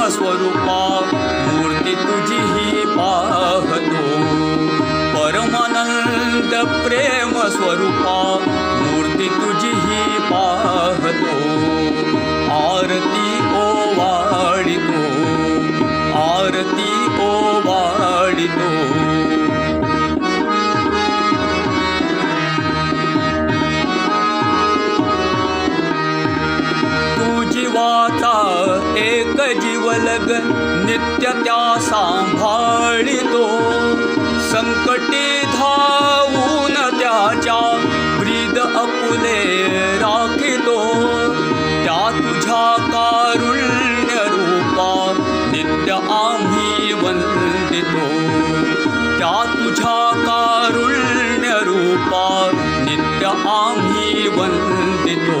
प्रेम स्वरूपा मूर्ती तुझी पाहतो। परमानंद प्रेम स्वरूपा मूर्ती तुझी ही पाहतो। आरती ओवाळितो आरती जीवलग नित्य त्या सांभाळितो संकटी धावून त्याच्या ब्रीद अपुले राखितो. त्या तुझ्या कारुण्य रूपा नित्य आम्ही त्या तुझ्या कारुण्य रूपा नित्य आम्ही वंदितो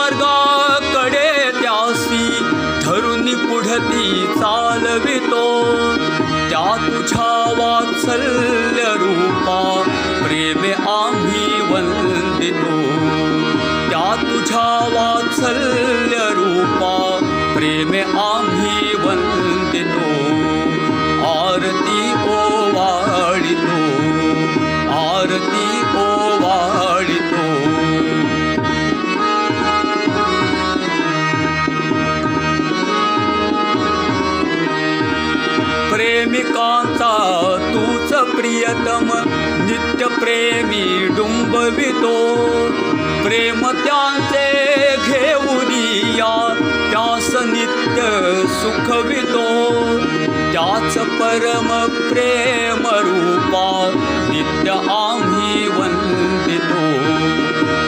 रूपा प्रेमे आम्ही वंदितो। त्या तुझ्या वात्सल्य रूपा प्रेमे आम्ही वंदितो। आरती ओवाळितो आरती ओवाळितो प्रेमिकांचा प्रियतम नित्य प्रेमी डुंबवितो। प्रेम त्यांचे घेऊनिया त्यास नित्य सुखवितो। त्याच परम प्रेम रूपा नित्य आम्ही वंदितो।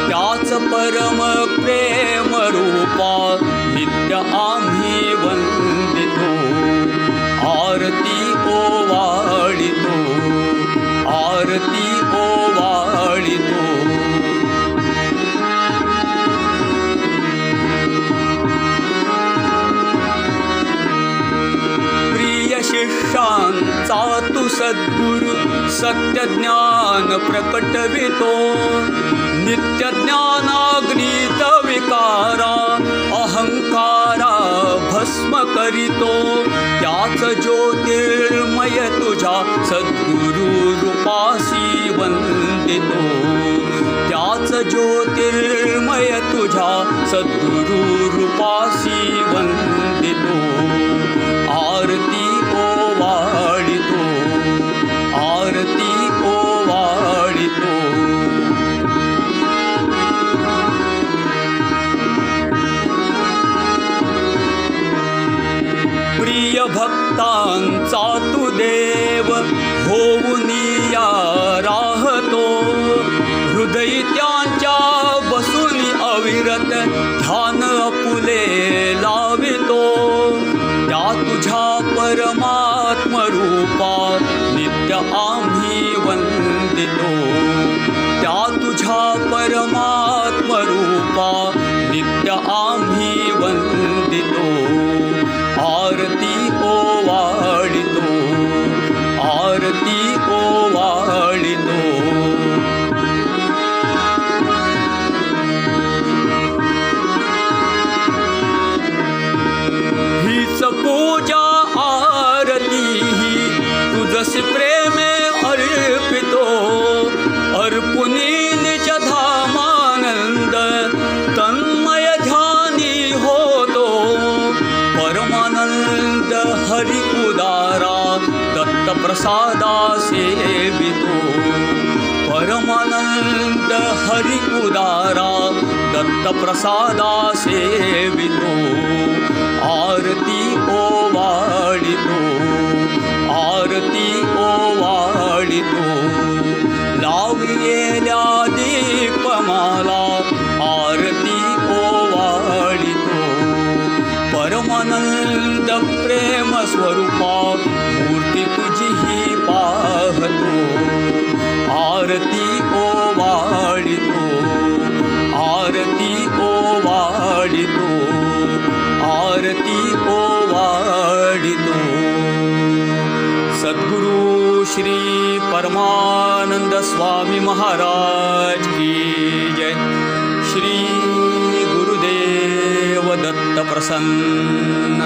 त्याच परम प्रेम रूपा नित्य आम्ही वंदितो। आरती सद्गुरु सत्य ज्ञान प्रकटवितो नित्य ज्ञानाग्नीत विकारा अहंकारा भस्म करीतो त्याच ज्योतिर्मय तुझ्या सद्गुरु रूपासी वंदितो त्याच ज्योतिर्मय तुझ्या सद्गुरु रूपासी तुझ्या परमात्म रूपा नित्य आम्ही वंदितो त्या तुझ्या परमात्म रूपा नित्य आम्ही प्रेम अर्पितो अर्पुनीन च धामानन्द तन्मय ध्यानी होतो। परमानन्द हरिकुदारा दत्तप्रसादा सेवितो। परमानन्द दत्त प्रसादा सेवितो। आरती ओवाडितो ओवाळितो आरती ओवाळितो लावियेल्या दीपमाला आरती ओवाळितो परमानंद प्रेम स्वरूपा मूर्ती तुझी ही पाहतो आरती ओवाळितो आरती ओवाळितो आरती ओवाळितो सद्गुरु श्री परमानंद स्वामी महाराज की जय। श्री गुरुदेव दत्त प्रसन्न